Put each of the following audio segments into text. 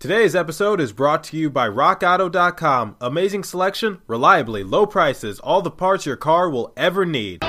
Today's episode is brought to you by RockAuto.com. Amazing selection, reliably low prices, all the parts your car will ever need.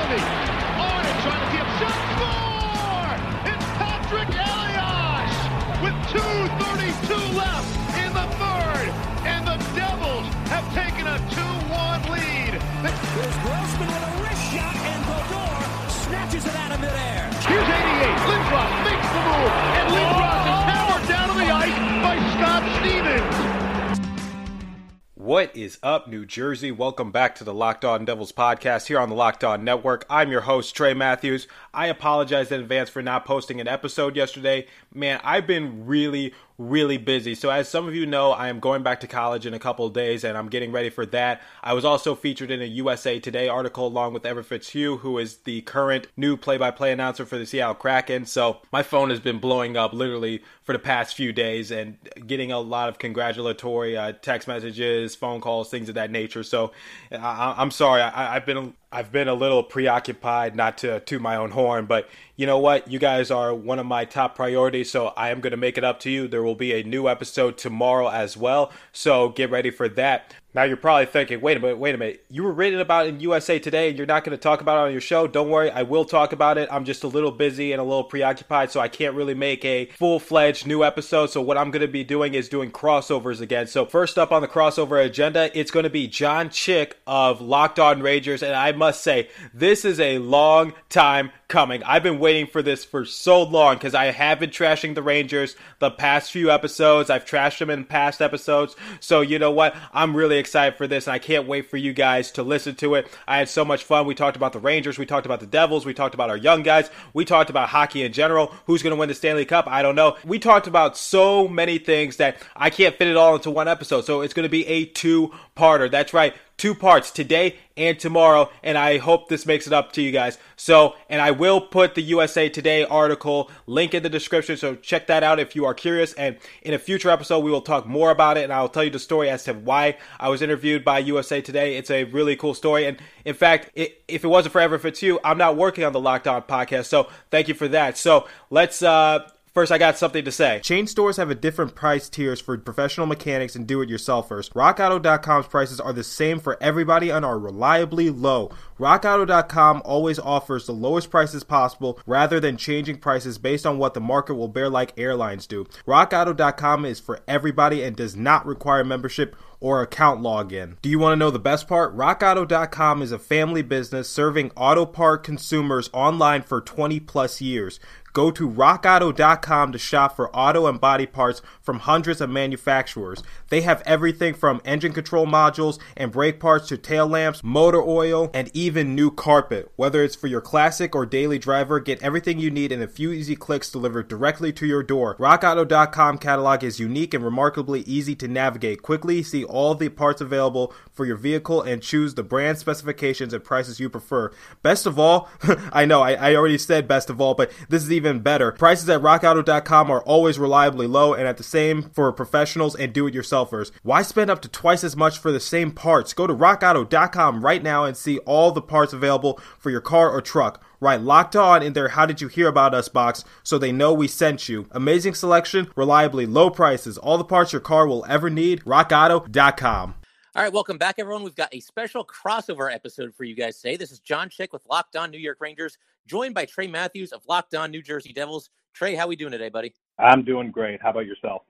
What is up, New Jersey? Welcome back to the Locked On Devils podcast here on the Locked On Network. I'm your host, Trey Matthews. I apologize in advance for not posting an episode yesterday. Man, I've been really, really busy. So, as some of you know, I am going back to college in a couple days and I'm getting ready for that. I was also featured in a USA Today article along with Evan Fitzhugh, who is the current new play by play announcer for the Seattle Kraken. So, my phone has been blowing up literally for the past few days and getting a lot of congratulatory uh, text messages, phone calls, things of that nature. So, I- am sorry. I- I've been I've been a little preoccupied, not to to my own horn, but you know what? You guys are one of my top priorities, so I am going to make it up to you. There will be a new episode tomorrow as well, so get ready for that. Now you're probably thinking, wait a minute, wait a minute. You were written about in USA Today and you're not going to talk about it on your show. Don't worry, I will talk about it. I'm just a little busy and a little preoccupied, so I can't really make a full-fledged new episode. So what I'm going to be doing is doing crossovers again. So first up on the crossover agenda, it's going to be John Chick of Locked On Rangers, and I must say, this is a long time coming. I've been waiting for this for so long because I have been trashing the Rangers the past few episodes. I've trashed them in past episodes. So, you know what? I'm really excited for this and I can't wait for you guys to listen to it. I had so much fun. We talked about the Rangers, we talked about the Devils, we talked about our young guys, we talked about hockey in general. Who's going to win the Stanley Cup? I don't know. We talked about so many things that I can't fit it all into one episode. So, it's going to be a two parter. That's right two parts today and tomorrow, and I hope this makes it up to you guys. So, and I will put the USA Today article link in the description, so check that out if you are curious. And in a future episode, we will talk more about it, and I'll tell you the story as to why I was interviewed by USA Today. It's a really cool story, and in fact, it, if it wasn't for Evan Fitzhugh, I'm not working on the Locked On podcast. So, thank you for that. So, let's. uh First, I got something to say. Chain stores have a different price tiers for professional mechanics and do-it-yourselfers. RockAuto.com's prices are the same for everybody and are reliably low. RockAuto.com always offers the lowest prices possible rather than changing prices based on what the market will bear like airlines do. RockAuto.com is for everybody and does not require membership or account login. Do you want to know the best part? RockAuto.com is a family business serving auto part consumers online for 20 plus years. Go to rockauto.com to shop for auto and body parts from hundreds of manufacturers. They have everything from engine control modules and brake parts to tail lamps, motor oil, and even new carpet. Whether it's for your classic or daily driver, get everything you need in a few easy clicks delivered directly to your door. RockAuto.com catalog is unique and remarkably easy to navigate. Quickly see all the parts available for your vehicle and choose the brand specifications and prices you prefer. Best of all, I know I, I already said best of all, but this is even better. Prices at rockauto.com are always reliably low and at the same for professionals and do-it-yourselfers. Why spend up to twice as much for the same parts? Go to rockauto.com right now and see all the parts available for your car or truck. Right, locked on in their How Did You Hear About Us box so they know we sent you. Amazing selection, reliably low prices, all the parts your car will ever need. RockAuto.com. All right, welcome back, everyone. We've got a special crossover episode for you guys today. This is John Chick with Locked On New York Rangers, joined by Trey Matthews of Locked On New Jersey Devils. Trey, how are we doing today, buddy? I'm doing great. How about yourself?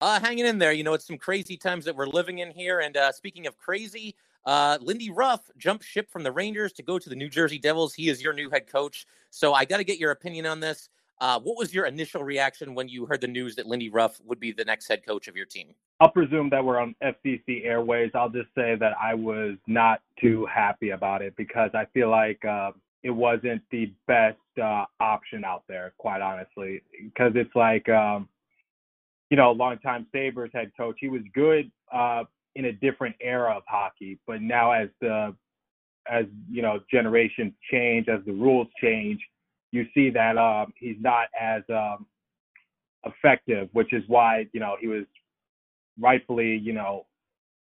Uh, hanging in there. You know, it's some crazy times that we're living in here. And uh, speaking of crazy, uh, Lindy Ruff jumped ship from the Rangers to go to the New Jersey Devils. He is your new head coach. So I got to get your opinion on this. Uh, what was your initial reaction when you heard the news that Lindy Ruff would be the next head coach of your team? I'll presume that we're on FCC Airways. I'll just say that I was not too happy about it because I feel like uh, it wasn't the best uh, option out there, quite honestly. Because it's like, um, you know, longtime Sabres head coach. He was good uh, in a different era of hockey, but now as the as you know generations change, as the rules change, you see that um, he's not as um, effective, which is why you know he was rightfully you know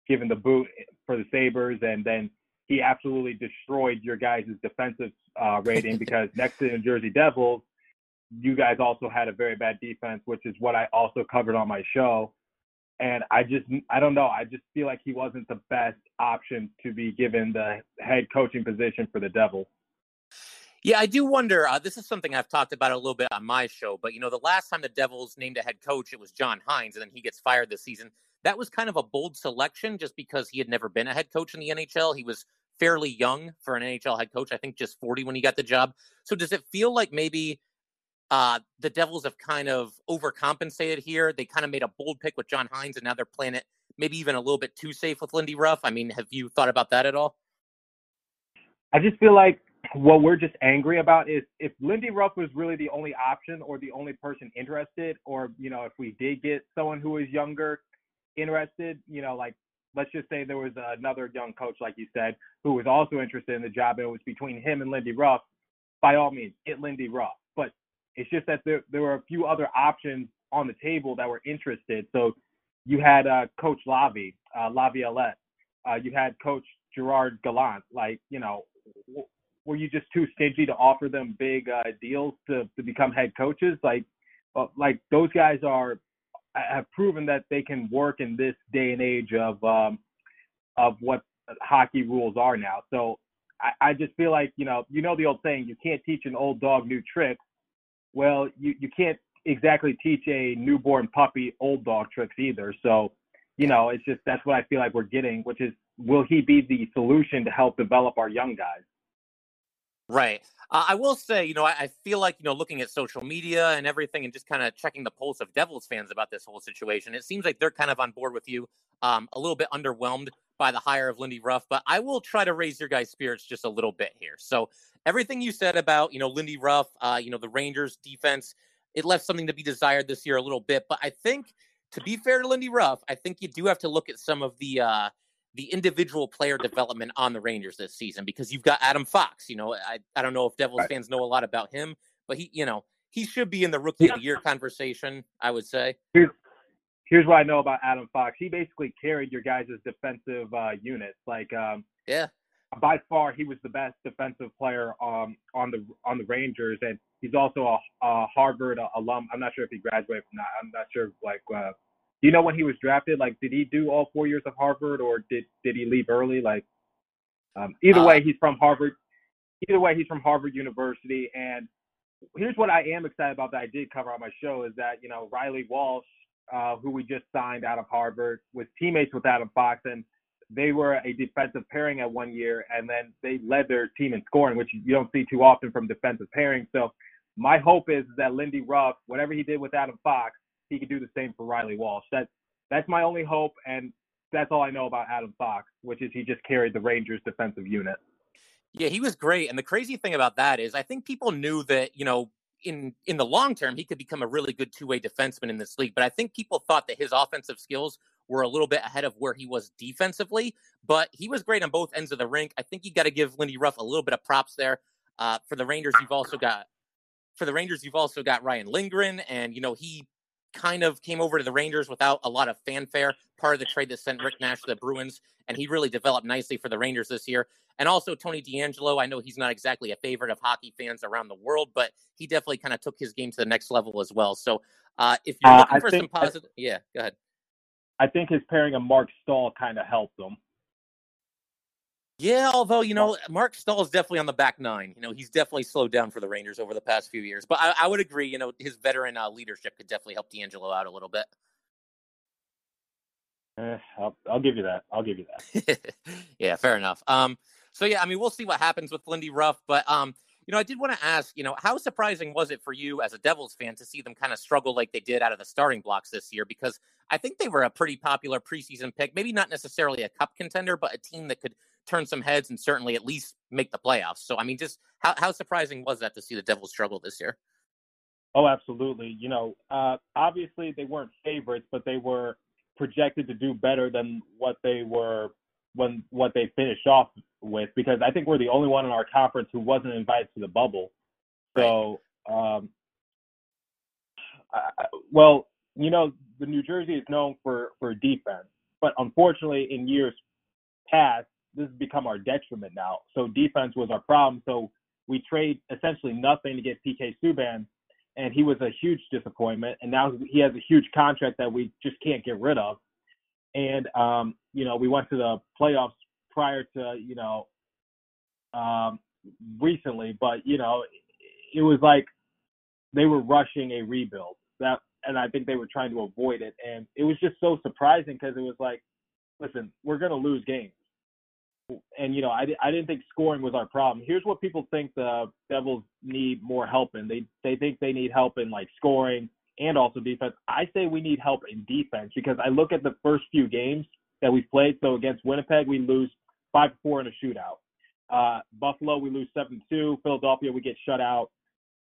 given the boot for the Sabres, and then he absolutely destroyed your guys' defensive uh, rating because next to the New Jersey Devils, you guys also had a very bad defense, which is what I also covered on my show. and I just I don't know. I just feel like he wasn't the best option to be given the head coaching position for the Devils. Yeah, I do wonder. Uh, this is something I've talked about a little bit on my show, but you know, the last time the Devils named a head coach, it was John Hynes, and then he gets fired this season. That was kind of a bold selection just because he had never been a head coach in the NHL. He was fairly young for an NHL head coach, I think just 40 when he got the job. So does it feel like maybe uh, the Devils have kind of overcompensated here? They kind of made a bold pick with John Hynes, and now they're playing it maybe even a little bit too safe with Lindy Ruff. I mean, have you thought about that at all? I just feel like what we're just angry about is if Lindy Ruff was really the only option or the only person interested, or you know, if we did get someone who was younger interested, you know, like let's just say there was another young coach, like you said, who was also interested in the job, and it was between him and Lindy Ruff. By all means, get Lindy Ruff. But it's just that there there were a few other options on the table that were interested. So you had uh, Coach Lavi, uh, Laviolette. Uh, you had Coach Gerard Gallant. Like, you know, were you just too stingy to offer them big uh, deals to, to become head coaches? Like, uh, like those guys are have proven that they can work in this day and age of um, of what hockey rules are now. So I, I just feel like you know you know the old saying you can't teach an old dog new tricks. Well, you you can't exactly teach a newborn puppy old dog tricks either. So you know it's just that's what I feel like we're getting, which is will he be the solution to help develop our young guys? Right. Uh, I will say, you know, I, I, feel like, you know, looking at social media and everything and just kind of checking the pulse of Devils fans about this whole situation, it seems like they're kind of on board with you, um, a little bit underwhelmed by the hire of Lindy Ruff, but I will try to raise your guys' spirits just a little bit here. So, everything you said about, you know, Lindy Ruff, uh, you know, the Rangers defense, it left something to be desired this year a little bit. But I think, to be fair to Lindy Ruff, I think you do have to look at some of the, uh, the individual player development on the Rangers this season because you've got Adam Fox. You know, I, I don't know if Devils right. fans know a lot about him, but he, you know, he should be in the rookie yeah. of the year conversation, I would say. Here's, here's what I know about Adam Fox. He basically carried your guys' defensive uh, units. Like, um, yeah, by far he was the best defensive player um, on the on the Rangers, and he's also a, a Harvard alum. I'm not sure if he graduated from that. I'm not sure like uh, do you know when he was drafted? Like, did he do all four years of Harvard, or did did he leave early? Like, um, either uh, way, he's from Harvard. Either way, he's from Harvard University. And here's what I am excited about that I did cover on my show is that you know Reilly Walsh, uh, who we just signed out of Harvard, was teammates with Adam Fox, and they were a defensive pairing at one year, and then they led their team in scoring, which you don't see too often from defensive pairings. So my hope is that Lindy Ruff, whatever he did with Adam Fox, he could do the same for Reilly Walsh. That that's my only hope, and that's all I know about Adam Fox, which is he just carried the Rangers defensive unit. Yeah, he was great. And the crazy thing about that is I think people knew that, you know, in in the long term he could become a really good two-way defenseman in this league, but I think people thought that his offensive skills were a little bit ahead of where he was defensively, but he was great on both ends of the rink. I think you got to give Lindy Ruff a little bit of props there. Uh, for the Rangers, you've also got for the Rangers, you've also got Ryan Lindgren, and you know he kind of came over to the Rangers without a lot of fanfare, part of the trade that sent Rick Nash to the Bruins, and he really developed nicely for the Rangers this year. And also Tony DeAngelo, I know he's not exactly a favorite of hockey fans around the world, but he definitely kind of took his game to the next level as well. So uh, if you're uh, looking uh, for think, some positive, yeah, go ahead. I think his pairing of Mark Staal kind of helped him. Yeah, although you know Mark Staal is definitely on the back nine. You know he's definitely slowed down for the Rangers over the past few years. But I, I would agree. You know his veteran uh, leadership could definitely help DeAngelo out a little bit. Eh, I'll, I'll give you that. I'll give you that. yeah, fair enough. Um, so yeah, I mean we'll see what happens with Lindy Ruff, but um, you know I did want to ask, you know, how surprising was it for you as a Devils fan to see them kind of struggle like they did out of the starting blocks this year? Because I think they were a pretty popular preseason pick, maybe not necessarily a cup contender, but a team that could turn some heads and certainly at least make the playoffs. So, I mean, just how, how surprising was that to see the Devils struggle this year? Oh, absolutely. You know, uh, obviously they weren't favorites, but they were projected to do better than what they were when what they finished off with. Because I think we're the only one in our conference who wasn't invited to the bubble. So, um, I, well, you know, the New Jersey is known for for defense, but unfortunately, in years past, this has become our detriment now. So defense was our problem. So we trade essentially nothing to get PK Subban, and he was a huge disappointment. And now he has a huge contract that we just can't get rid of. and um, you know we went to the playoffs prior to you know um, recently, but you know it was like they were rushing a rebuild that, and I think they were trying to avoid it, and it was just so surprising because it was like, listen, we're gonna lose games. And you know, I, I didn't think scoring was our problem. Here's what people think the Devils need more help in. They they think they need help in like scoring, and also defense. I say we need help in defense because I look at the first few games that we've played. So against Winnipeg, we lose five four in a shootout. Uh, Buffalo, we lose seven two. Philadelphia, we get shut out.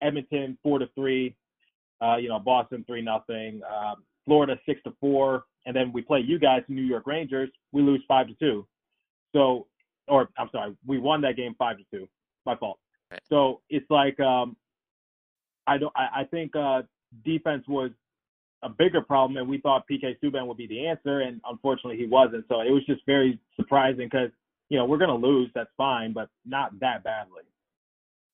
Edmonton, four to three. Uh, you know, Boston, three nothing. Uh, Florida, six to four. And then we play you guys, New York Rangers. We lose five to two. So, or I'm sorry, we won that game five to two. My fault. So it's like um, I don't. I, I think uh, defense was a bigger problem, and we thought PK Subban would be the answer, and unfortunately he wasn't. So it was just very surprising because you know we're going to lose, that's fine, but not that badly.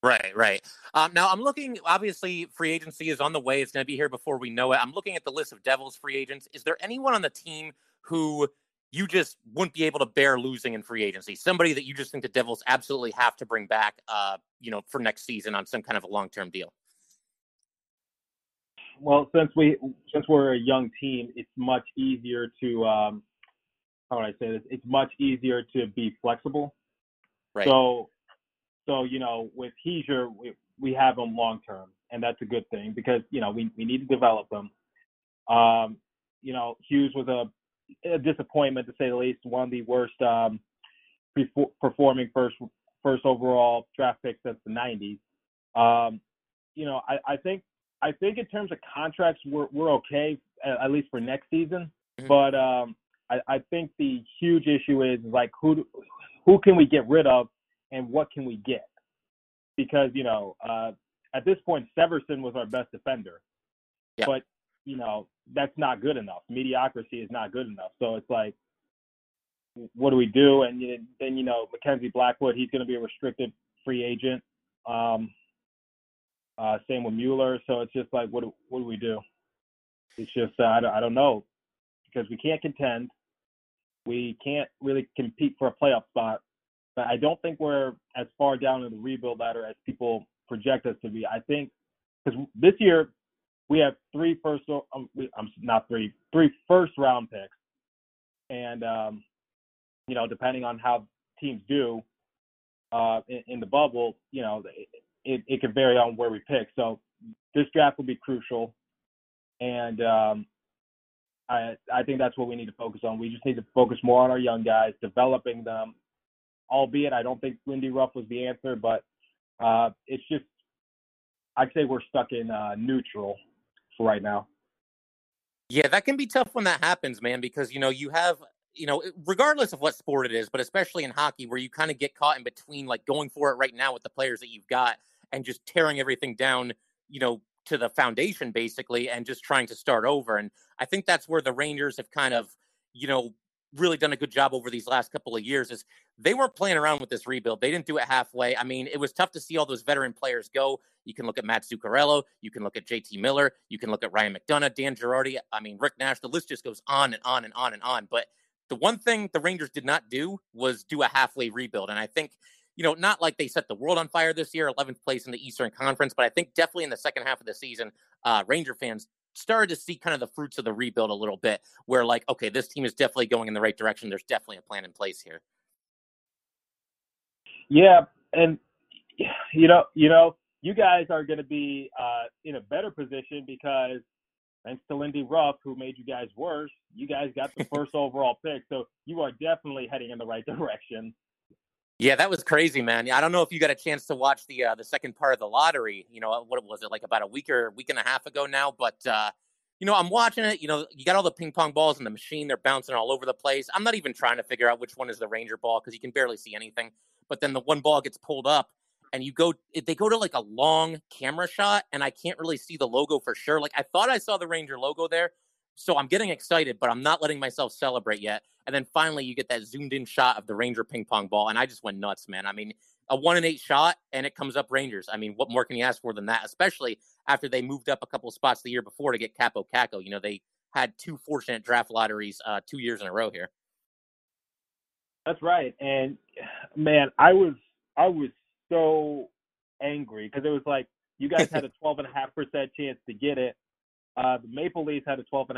Right, right. Um, now I'm looking. Obviously, free agency is on the way. It's going to be here before we know it. I'm looking at the list of Devils free agents. Is there anyone on the team who you just wouldn't be able to bear losing in free agency? Somebody that you just think the Devils absolutely have to bring back, uh, you know, for next season on some kind of a long term deal? well, since we since we're a young team, it's much easier to um, how would I say this? It's much easier to be flexible. Right. So, so you know, with Hischier, we we have him long term, and that's a good thing because you know we we need to develop them. Um, you know, Hughes was a, a disappointment to say the least. One of the worst um, performing first first overall draft pick since the '90s. Um, you know, I, I think I think in terms of contracts, we're we're okay at, least for next season. Mm-hmm. But um, I, I think the huge issue is like who who can we get rid of and what can we get? Because you know uh, at this point, Severson was our best defender, yeah. but you know that's not good enough. Mediocrity is not good enough. So it's like, what do we do? And then you know Mackenzie Blackwood, he's going to be a restricted free agent. Um, uh, same with Mueller. So it's just like, what do, what do we do? It's just uh, I, don't, I don't know because we can't contend. We can't really compete for a playoff spot. But I don't think we're as far down in the rebuild ladder as people project us to be. I think because this year we have three first, um, I'm not three, three first round picks, and um, you know depending on how teams do uh, in, in the bubble, you know it, it can vary on where we pick. So this draft will be crucial, and um, I I think that's what we need to focus on. We just need to focus more on our young guys, developing them. Albeit, I don't think Lindy Ruff was the answer, but uh, it's just I'd say we're stuck in uh, neutral for right now. Yeah, that can be tough when that happens, man, because you know you have you know, regardless of what sport it is, but especially in hockey, where you kind of get caught in between, like going for it right now with the players that you've got and just tearing everything down, you know, to the foundation basically, and just trying to start over. And I think that's where the Rangers have kind of, you know, really done a good job over these last couple of years is they weren't playing around with this rebuild. They didn't do it halfway. I mean, it was tough to see all those veteran players go. You can look at Matt Zuccarello, you can look at JT Miller, you can look at Ryan McDonagh, Dan Girardi. I mean, Rick Nash, the list just goes on and on and on and on. But the one thing the Rangers did not do was do a halfway rebuild. And I think, you know, not like they set the world on fire this year, 11th place in the Eastern Conference, but I think definitely in the second half of the season, uh, Ranger fans started to see kind of the fruits of the rebuild a little bit, where like, okay, this team is definitely going in the right direction. There's definitely a plan in place here. Yeah, and you know, you know, you guys are going to be uh, in a better position because thanks to Lindy Ruff, who made you guys worse, you guys got the first overall pick. So you are definitely heading in the right direction. Yeah, that was crazy, man. I don't know if you got a chance to watch the uh, the second part of the lottery. You know, what was it like about a week or week and a half ago now? But uh, you know, I'm watching it. You know, you got all the ping pong balls in the machine; they're bouncing all over the place. I'm not even trying to figure out which one is the Ranger ball because you can barely see anything. But then the one ball gets pulled up, and you go they go to like a long camera shot and i can't really see the logo for sure like i thought i saw the ranger logo there so i'm getting excited but i'm not letting myself celebrate yet and then finally you get that zoomed in shot of the ranger ping pong ball and i just went nuts man i mean a one and eight shot and it comes up rangers i mean what more can you ask for than that especially after they moved up a couple of spots the year before to get Kaapo Kakko. you know they had two fortunate draft lotteries uh, two years in a row here. That's right, and man, I was I was so angry because it was like you guys had a 12.5% chance to get it. Uh, the Maple Leafs had a 12.5%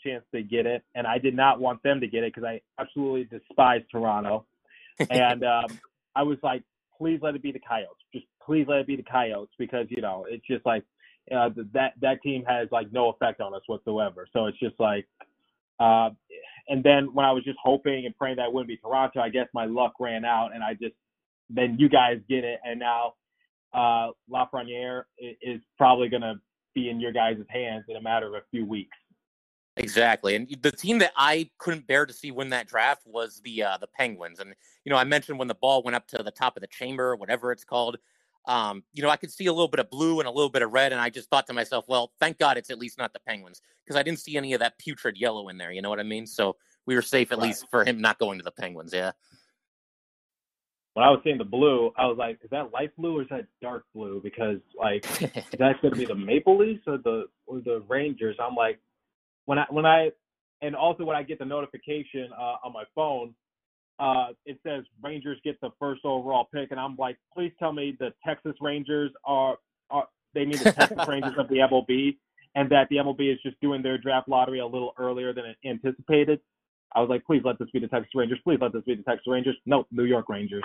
chance to get it, and I did not want them to get it because I absolutely despise Toronto. And um, I was like, please let it be the Coyotes. Just please let it be the Coyotes because you know it's just like uh, that that team has like no effect on us whatsoever. So it's just like, uh, and then when I was just hoping and praying that it wouldn't be Toronto, I guess my luck ran out, and I just then you guys get it, and now uh, Lafreniere is probably going to be in your guys' hands in a matter of a few weeks. Exactly, and the team that I couldn't bear to see win that draft was the uh, the Penguins. And you know, I mentioned when the ball went up to the top of the chamber, whatever it's called. Um, you know, I could see a little bit of blue and a little bit of red, and I just thought to myself, well, thank God it's at least not the Penguins because I didn't see any of that putrid yellow in there. You know what I mean? So we were safe at right. least for him not going to the Penguins. Yeah when I was seeing the blue, I was like, is that light blue or is that dark blue? Because like that's gonna be the Maple Leafs or the or the Rangers. I'm like, when I when I and also when I get the notification uh, on my phone, uh, it says Rangers get the first overall pick, and I'm like, please tell me the Texas Rangers are are they mean the Texas Rangers of the MLB, and that the MLB is just doing their draft lottery a little earlier than anticipated. I was like, please let this be the Texas Rangers. Please let this be the Texas Rangers. No, New York Rangers.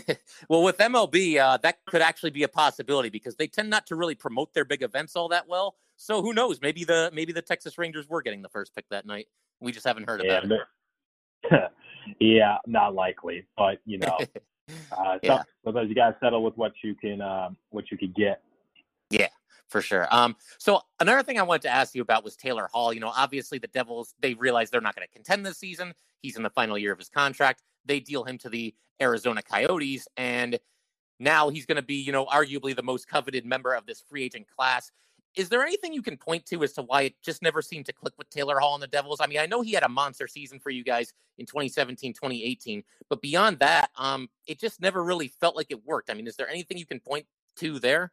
well, with MLB, uh, that could actually be a possibility because they tend not to really promote their big events all that well. So who knows? Maybe the maybe the Texas Rangers were getting the first pick that night. We just haven't heard yeah, about it. yeah, not likely, but you know, uh, yeah. sometimes you gotta settle with what you can uh, what you can get. Yeah, for sure. Um, so another thing I wanted to ask you about was Taylor Hall. You know, obviously the Devils they realize they're not going to contend this season. He's in the final year of his contract. They deal him to the Arizona Coyotes, and now he's going to be, you know, arguably the most coveted member of this free agent class. Is there anything you can point to as to why it just never seemed to click with Taylor Hall and the Devils? I mean, I know he had a monster season for you guys in 2017, 2018, but beyond that, um, it just never really felt like it worked. I mean, is there anything you can point to there?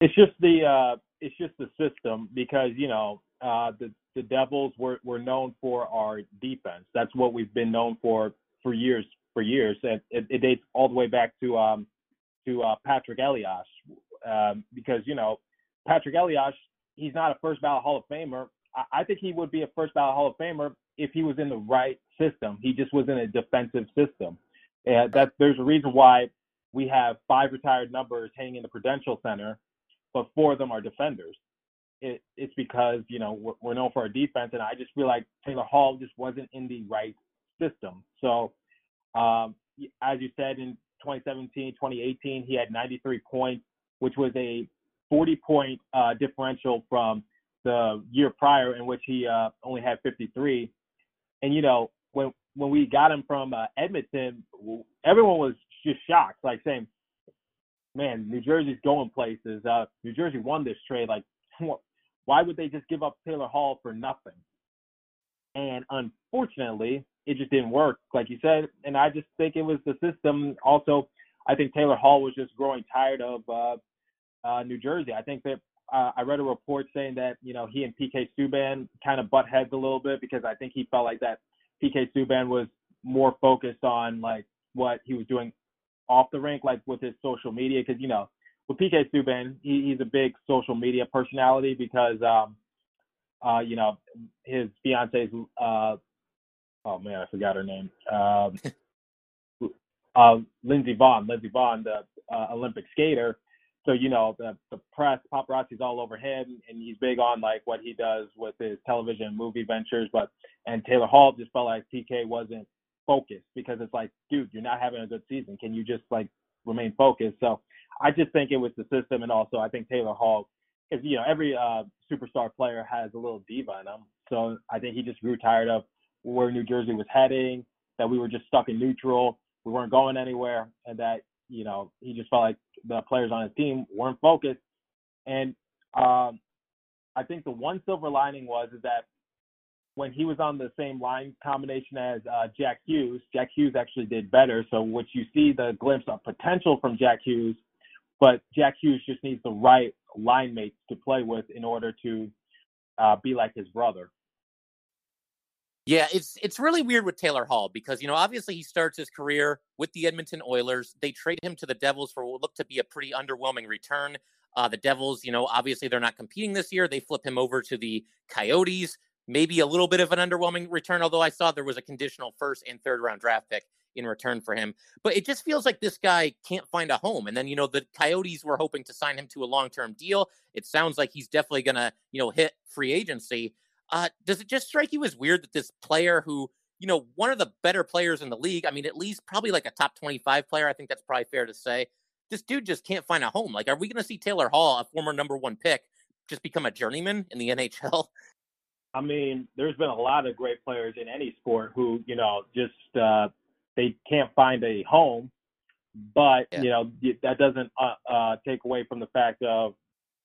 It's just the uh, it's just the system because you know uh, the the Devils were were known for our defense. That's what we've been known for for years for years, and it, it dates all the way back to um to uh, Patrik Elias um, because you know Patrik Elias he's not a first ballot Hall of Famer. I, I think he would be a first ballot Hall of Famer if he was in the right system. He just was in a defensive system. And that there's a reason why we have five retired numbers hanging in the Prudential Center but four of them are defenders. It, it's because you know we're, we're known for our defense, and I just feel like Taylor Hall just wasn't in the right system. So, um, as you said in 2017, 2018, he had 93 points, which was a 40 point uh, differential from the year prior, in which he uh, only had 53. And you know when when we got him from uh, Edmonton, everyone was just shocked, like saying, man, New Jersey's going places. Uh, New Jersey won this trade. Like, why would they just give up Taylor Hall for nothing? And unfortunately, it just didn't work, like you said. And I just think it was the system. Also, I think Taylor Hall was just growing tired of uh, uh, New Jersey. I think that uh, I read a report saying that you know he and PK Subban kind of butt heads a little bit because I think he felt like that PK Subban was more focused on like what he was doing off the rink, like with his social media, because you know with PK Subban, he, he's a big social media personality because um, uh, you know his fiance's uh, oh man, I forgot her name. Um, uh, Lindsey Vonn, Lindsey Vonn, the uh, Olympic skater. So you know the the press, paparazzi's all over him, and he's big on like what he does with his television and movie ventures. But and Taylor Hall just felt like PK wasn't focused because it's like, dude, you're not having a good season. Can you just like remain focused? So I just think it was the system, and also I think Taylor Hall, because you know every uh, superstar player has a little diva in them. So I think he just grew tired of where New Jersey was heading, that we were just stuck in neutral, we weren't going anywhere, and that you know he just felt like the players on his team weren't focused. And um, I think the one silver lining was is that when he was on the same line combination as uh, Jack Hughes, Jack Hughes actually did better. So, which you see the glimpse of potential from Jack Hughes, but Jack Hughes just needs the right line mates to play with in order to uh, be like his brother. Yeah, it's it's really weird with Taylor Hall because you know obviously he starts his career with the Edmonton Oilers. They trade him to the Devils for what looked to be a pretty underwhelming return. Uh, the Devils, you know, obviously they're not competing this year. They flip him over to the Coyotes. Maybe a little bit of an underwhelming return, although I saw there was a conditional first and third round draft pick in return for him. But it just feels like this guy can't find a home. And then, you know, the Coyotes were hoping to sign him to a long term deal. It sounds like he's definitely going to, you know, hit free agency. Uh, does it just strike you as weird that this player who, you know, one of the better players in the league, I mean, at least probably like a top 25 player, I think that's probably fair to say, this dude just can't find a home. Like, are we going to see Taylor Hall, a former number one pick, just become a journeyman in the NHL? I mean, there's been a lot of great players in any sport who, you know, just uh, they can't find a home, but yeah. you know that doesn't uh, uh, take away from the fact of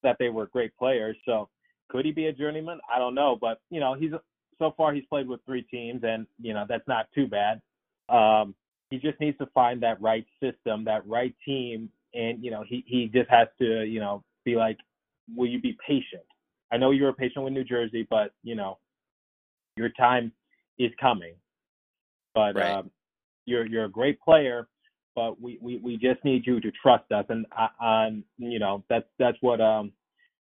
that they were great players. So could he be a journeyman? I don't know, but you know he's so far he's played with three teams, and you know that's not too bad. Um, he just needs to find that right system, that right team, and you know he he just has to you know be like, will you be patient? I know you were patient with New Jersey, but you know your time is coming. But right. um, you're you're a great player, but we, we, we just need you to trust us. And on you know that's that's what um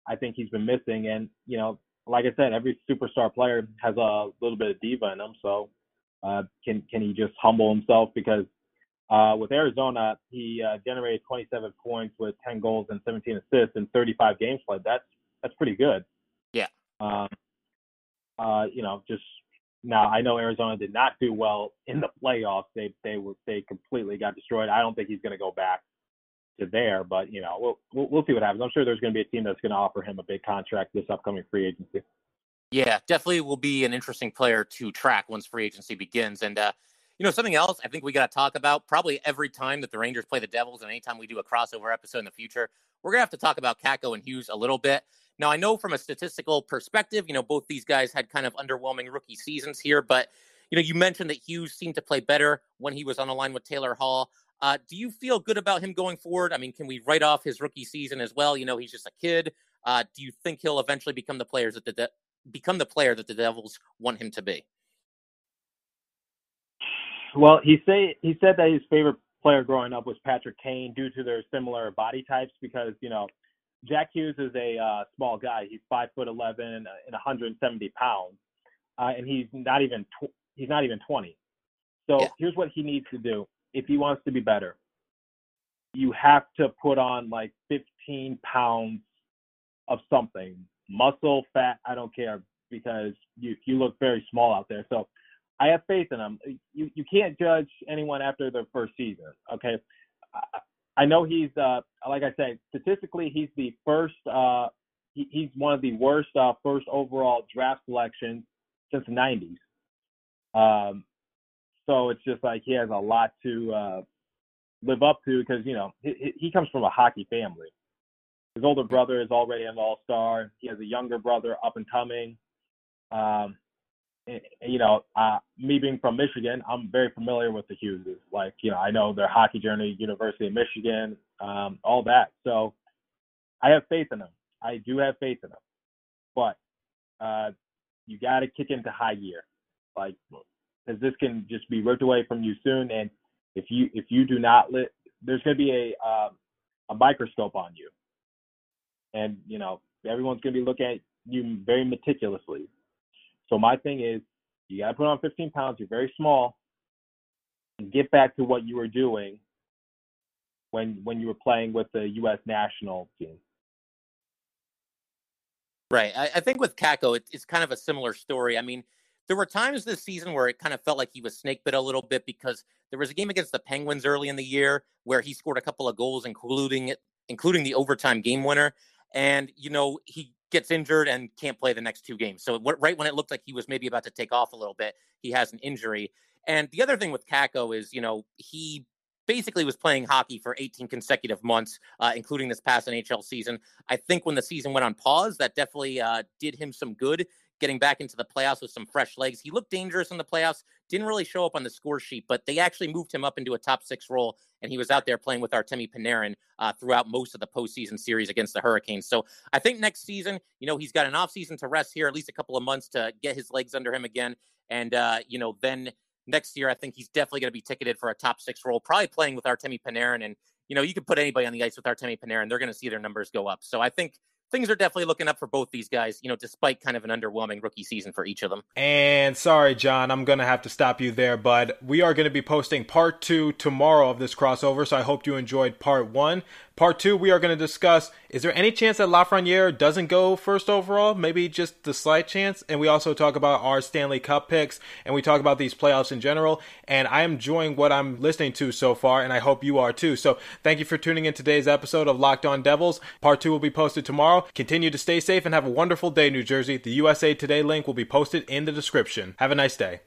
I think he's been missing. And you know, like I said, every superstar player has a little bit of diva in them. So uh, can can he just humble himself because uh, with Arizona, he uh, generated 27 points with 10 goals and 17 assists in 35 games played. That's that's pretty good. Yeah. Um, uh, you know, just now I know Arizona did not do well in the playoffs. They they were they completely got destroyed. I don't think he's going to go back to there, but you know we'll, we'll we'll see what happens. I'm sure there's going to be a team that's going to offer him a big contract this upcoming free agency. Yeah, definitely will be an interesting player to track once free agency begins. And uh, you know something else I think we got to talk about probably every time that the Rangers play the Devils, and anytime we do a crossover episode in the future, we're gonna have to talk about Kakko and Hughes a little bit. Now, I know from a statistical perspective, you know, both these guys had kind of underwhelming rookie seasons here, but, you know, you mentioned that Hughes seemed to play better when he was on a line with Taylor Hall. Uh, do you feel good about him going forward? I mean, can we write off his rookie season as well? You know, he's just a kid. Uh, do you think he'll eventually become the players that the De- become the player that the Devils want him to be? Well, he say he said that his favorite player growing up was Patrick Kane due to their similar body types because you know Jack Hughes is a uh, small guy. He's five foot eleven and 170 pounds, uh, and he's not even tw- he's not even 20. So yeah. here's what he needs to do if he wants to be better. You have to put on like 15 pounds of something, muscle, fat, I don't care, because you you look very small out there. So I have faith in him. You you can't judge anyone after their first season. Okay, I know he's uh, like I said, statistically he's the first. Uh, he, he's one of the worst uh, first overall draft selections since the '90s. Um, so it's just like he has a lot to uh, live up to because you know he, he comes from a hockey family. His older brother is already an All Star. He has a younger brother up and coming. Um, you know, uh, me being from Michigan, I'm very familiar with the Hugheses. Like, you know, I know their hockey journey, University of Michigan, um, all that. So I have faith in them. I do have faith in them. But uh, you got to kick into high gear, like, because this can just be ripped away from you soon. And if you if you do not lit, there's going to be a uh, a microscope on you, and you know everyone's going to be looking at you very meticulously. So my thing is, you got to put on 15 pounds. You're very small, and get back to what you were doing when when you were playing with the U.S. national team. Right. I, I think with Kakko, it, it's kind of a similar story. I mean, there were times this season where it kind of felt like he was snake bit a little bit because there was a game against the Penguins early in the year where he scored a couple of goals, including including the overtime game winner. And you know he gets injured and can't play the next two games. So right when it looked like he was maybe about to take off a little bit, he has an injury. And the other thing with Kakko is, you know, he basically was playing hockey for 18 consecutive months, uh, including this past NHL season. I think when the season went on pause, that definitely uh, did him some good getting back into the playoffs with some fresh legs. He looked dangerous in the playoffs, didn't really show up on the score sheet, but they actually moved him up into a top six role, and he was out there playing with Artemi Panarin uh, throughout most of the postseason series against the Hurricanes. So I think next season, you know, he's got an offseason to rest here, at least a couple of months to get his legs under him again. And, uh, you know, then next year, I think he's definitely going to be ticketed for a top six role, probably playing with Artemi Panarin. And, you know, you could put anybody on the ice with Artemi Panarin, they're going to see their numbers go up. So I think things are definitely looking up for both these guys, you know, despite kind of an underwhelming rookie season for each of them. And sorry, John, I'm going to have to stop you there, but we are going to be posting part two tomorrow of this crossover, so I hope you enjoyed part one. Part two, we are going to discuss is there any chance that Lafreniere doesn't go first overall? Maybe just the slight chance. And we also talk about our Stanley Cup picks and we talk about these playoffs in general. And I am enjoying what I'm listening to so far, and I hope you are too. So thank you for tuning in today's episode of Locked On Devils. Part two will be posted tomorrow. Continue to stay safe and have a wonderful day, New Jersey. The USA Today link will be posted in the description. Have a nice day.